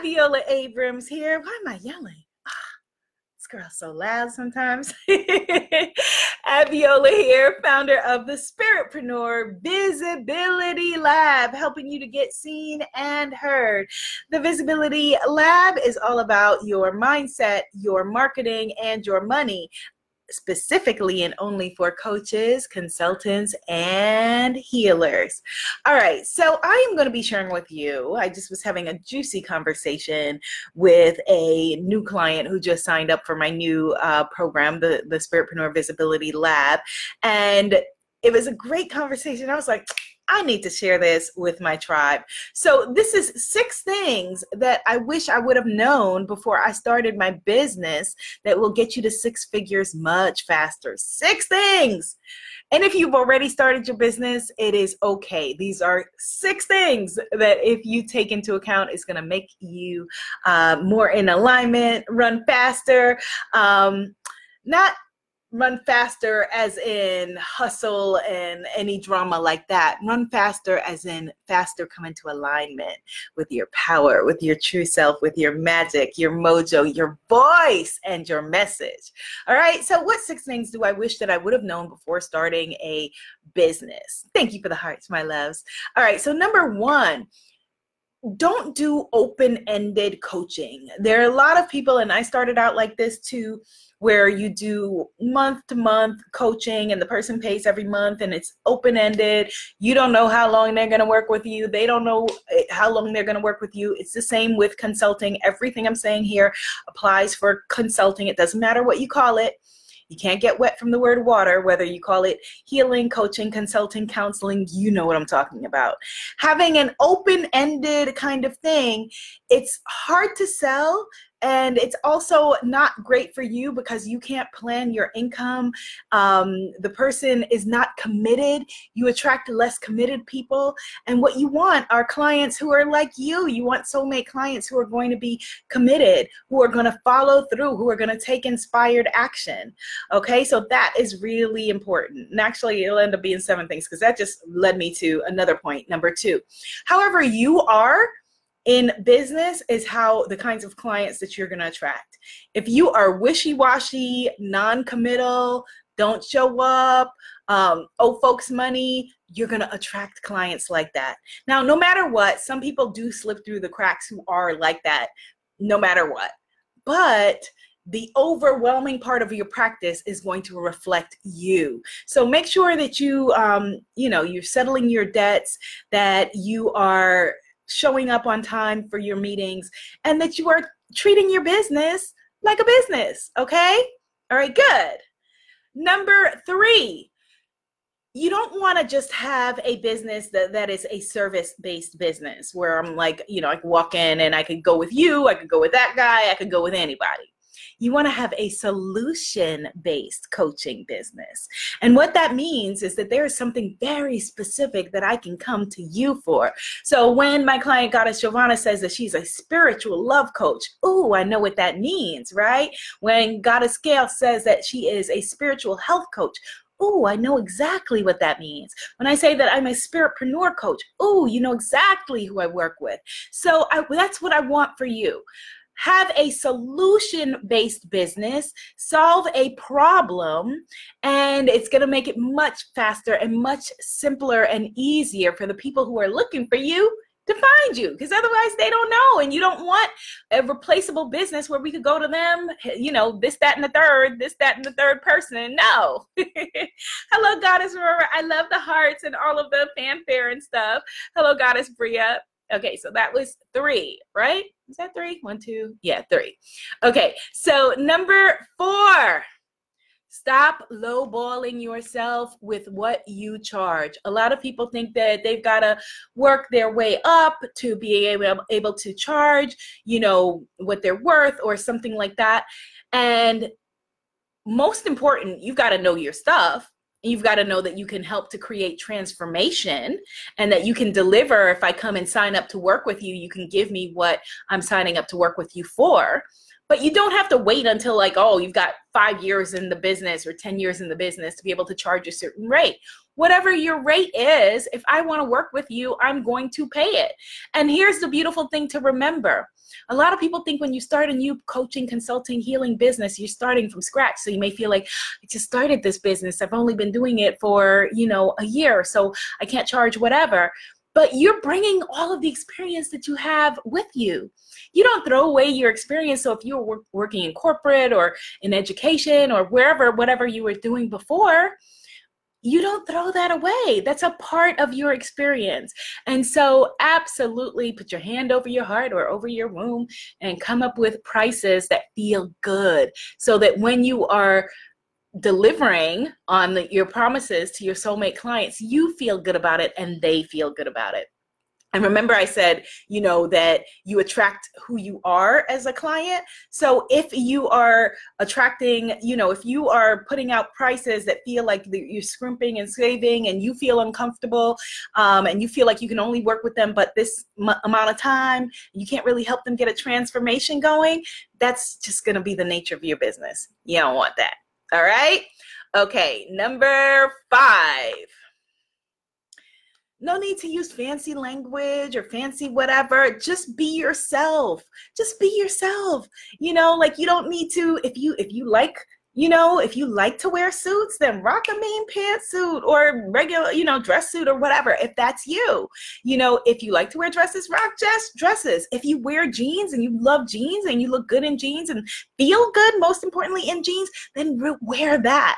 Abiola Abrams here. Why am I yelling? Ah, this girl's so loud sometimes. Abiola here, founder of the Spiritpreneur Visibility Lab, helping you to get seen and heard. The Visibility Lab is all about your mindset, your marketing, and your money specifically and only for coaches, consultants, and healers. All right, so I am going to be sharing with you. I just was having a juicy conversation with a new client who just signed up for my new uh, program, the, the Spiritpreneur Visibility Lab. And it was a great conversation. I was like, I need to share this with my tribe. So, this is six things that I wish I would have known before I started my business that will get you to six figures much faster. Six things. And if you've already started your business, it is okay. These are six things that, if you take into account, is going to make you uh, more in alignment, run faster. Um, not run faster as in hustle and any drama like that. Run faster as in faster come into alignment with your power with your true self with your magic your mojo your voice and your message. All right so what six things do i wish that i would have known before starting a business? Thank you for the hearts my loves. All right so number one don't do open ended coaching. There are a lot of people, and I started out like this too, where you do month to month coaching and the person pays every month and it's open ended. You don't know how long they're going to work with you. They don't know eh, how long they're going to work with you. It's the same with consulting. Everything I'm saying here applies for consulting. It doesn't matter what you call it. You can't get wet from the word water, whether you call it healing, coaching, consulting, counseling, you know what I'm talking about. Having an open ended kind of thing, it's hard to sell and it's also not great for you because you can't plan your income. Um, the person is not committed. You attract less committed people. And what you want are clients who are like you. You want soulmate clients who are going to be committed who are going to follow through who are going to take inspired action. Okay? So that is really important. And actually it'll end up being seven things because that just led me to another point number two. However you are in business is how the kinds of clients that you're going to attract. If you are wishy washy, non committal, don't show up, um, oh, folks, money, you're going to attract clients like that. Now, no matter what, some people do slip through the cracks who are like that, no matter what. But the overwhelming part of your practice is going to reflect you so make sure that you um, you know you're settling your debts that you are showing up on time for your meetings, and that you are treating your business like a business. Okay? All right, good. Number three, you don't want to just have a business that, that is a service based business where I'm like, you know, I can walk in and I could go with you, I could go with that guy, I could go with anybody. You want to have a solution based coaching business. And what that means is that there is something very specific that I can come to you for. So when my client Goddess Giovanna says that she's a spiritual love coach, ooh, I know what that means, right? When Goddess Gail says that she is a spiritual health coach, Oh, I know exactly what that means. When I say that I'm a spiritpreneur coach, oh, you know exactly who I work with. So I, that's what I want for you have a solution based business, solve a problem, and it's going to make it much faster and much simpler and easier for the people who are looking for you to find you because otherwise they don't know and you don't want a replaceable business where we could go to them you know this that and the third this that and the third person no. Hello goddess aurora. I love the hearts and all of the fanfare and stuff. Hello goddess bria Okay, so that was three, right? Is that three? One, two, yeah, three. Okay, so number four. Stop lowballing yourself with what you charge. A lot of people think that they've got to work their way up to be able, able to charge, you know, what they're worth or something like that. And most important, you've got to know your stuff you've got to know that you can help to create transformation and that you can deliver. If i come and sign up to work with you you can give me what i'm signing up to work with you for. But you don't have to wait until like oh you've got five years in the business or 10 years in the business to be able to charge a certain rate whatever your rate is, if I want to work with you, I'm going to pay it. And here's the beautiful thing to remember. A lot of people think when you start a new coaching, consulting, healing business, you're starting from scratch. So you may feel like I just started this business. I've only been doing it for, you know, a year, so I can't charge whatever. But you're bringing all of the experience that you have with you. You don't throw away your experience. So if you were working in corporate or in education or wherever, whatever you were doing before, you don't throw that away. That's a part of your experience. And so, absolutely put your hand over your heart or over your womb and come up with prices that feel good so that when you are delivering on the, your promises to your soulmate clients, you feel good about it and they feel good about it. And remember, I said, you know, that you attract who you are as a client. So if you are attracting, you know, if you are putting out prices that feel like you're scrimping and saving and you feel uncomfortable um, and you feel like you can only work with them but this m- amount of time, you can't really help them get a transformation going, that's just going to be the nature of your business. You don't want that. All right. Okay. Number five no need to use fancy language or fancy whatever. Just be yourself. Just be yourself. You know like you don't need to if you if you like you know if you like to wear suits then rock a main pantsuit or regular you know dress suit or whatever if that's you. You know if you like to wear dresses rock just dresses. If you wear jeans and you love jeans and you look good in jeans and feel good most importantly in jeans then wear that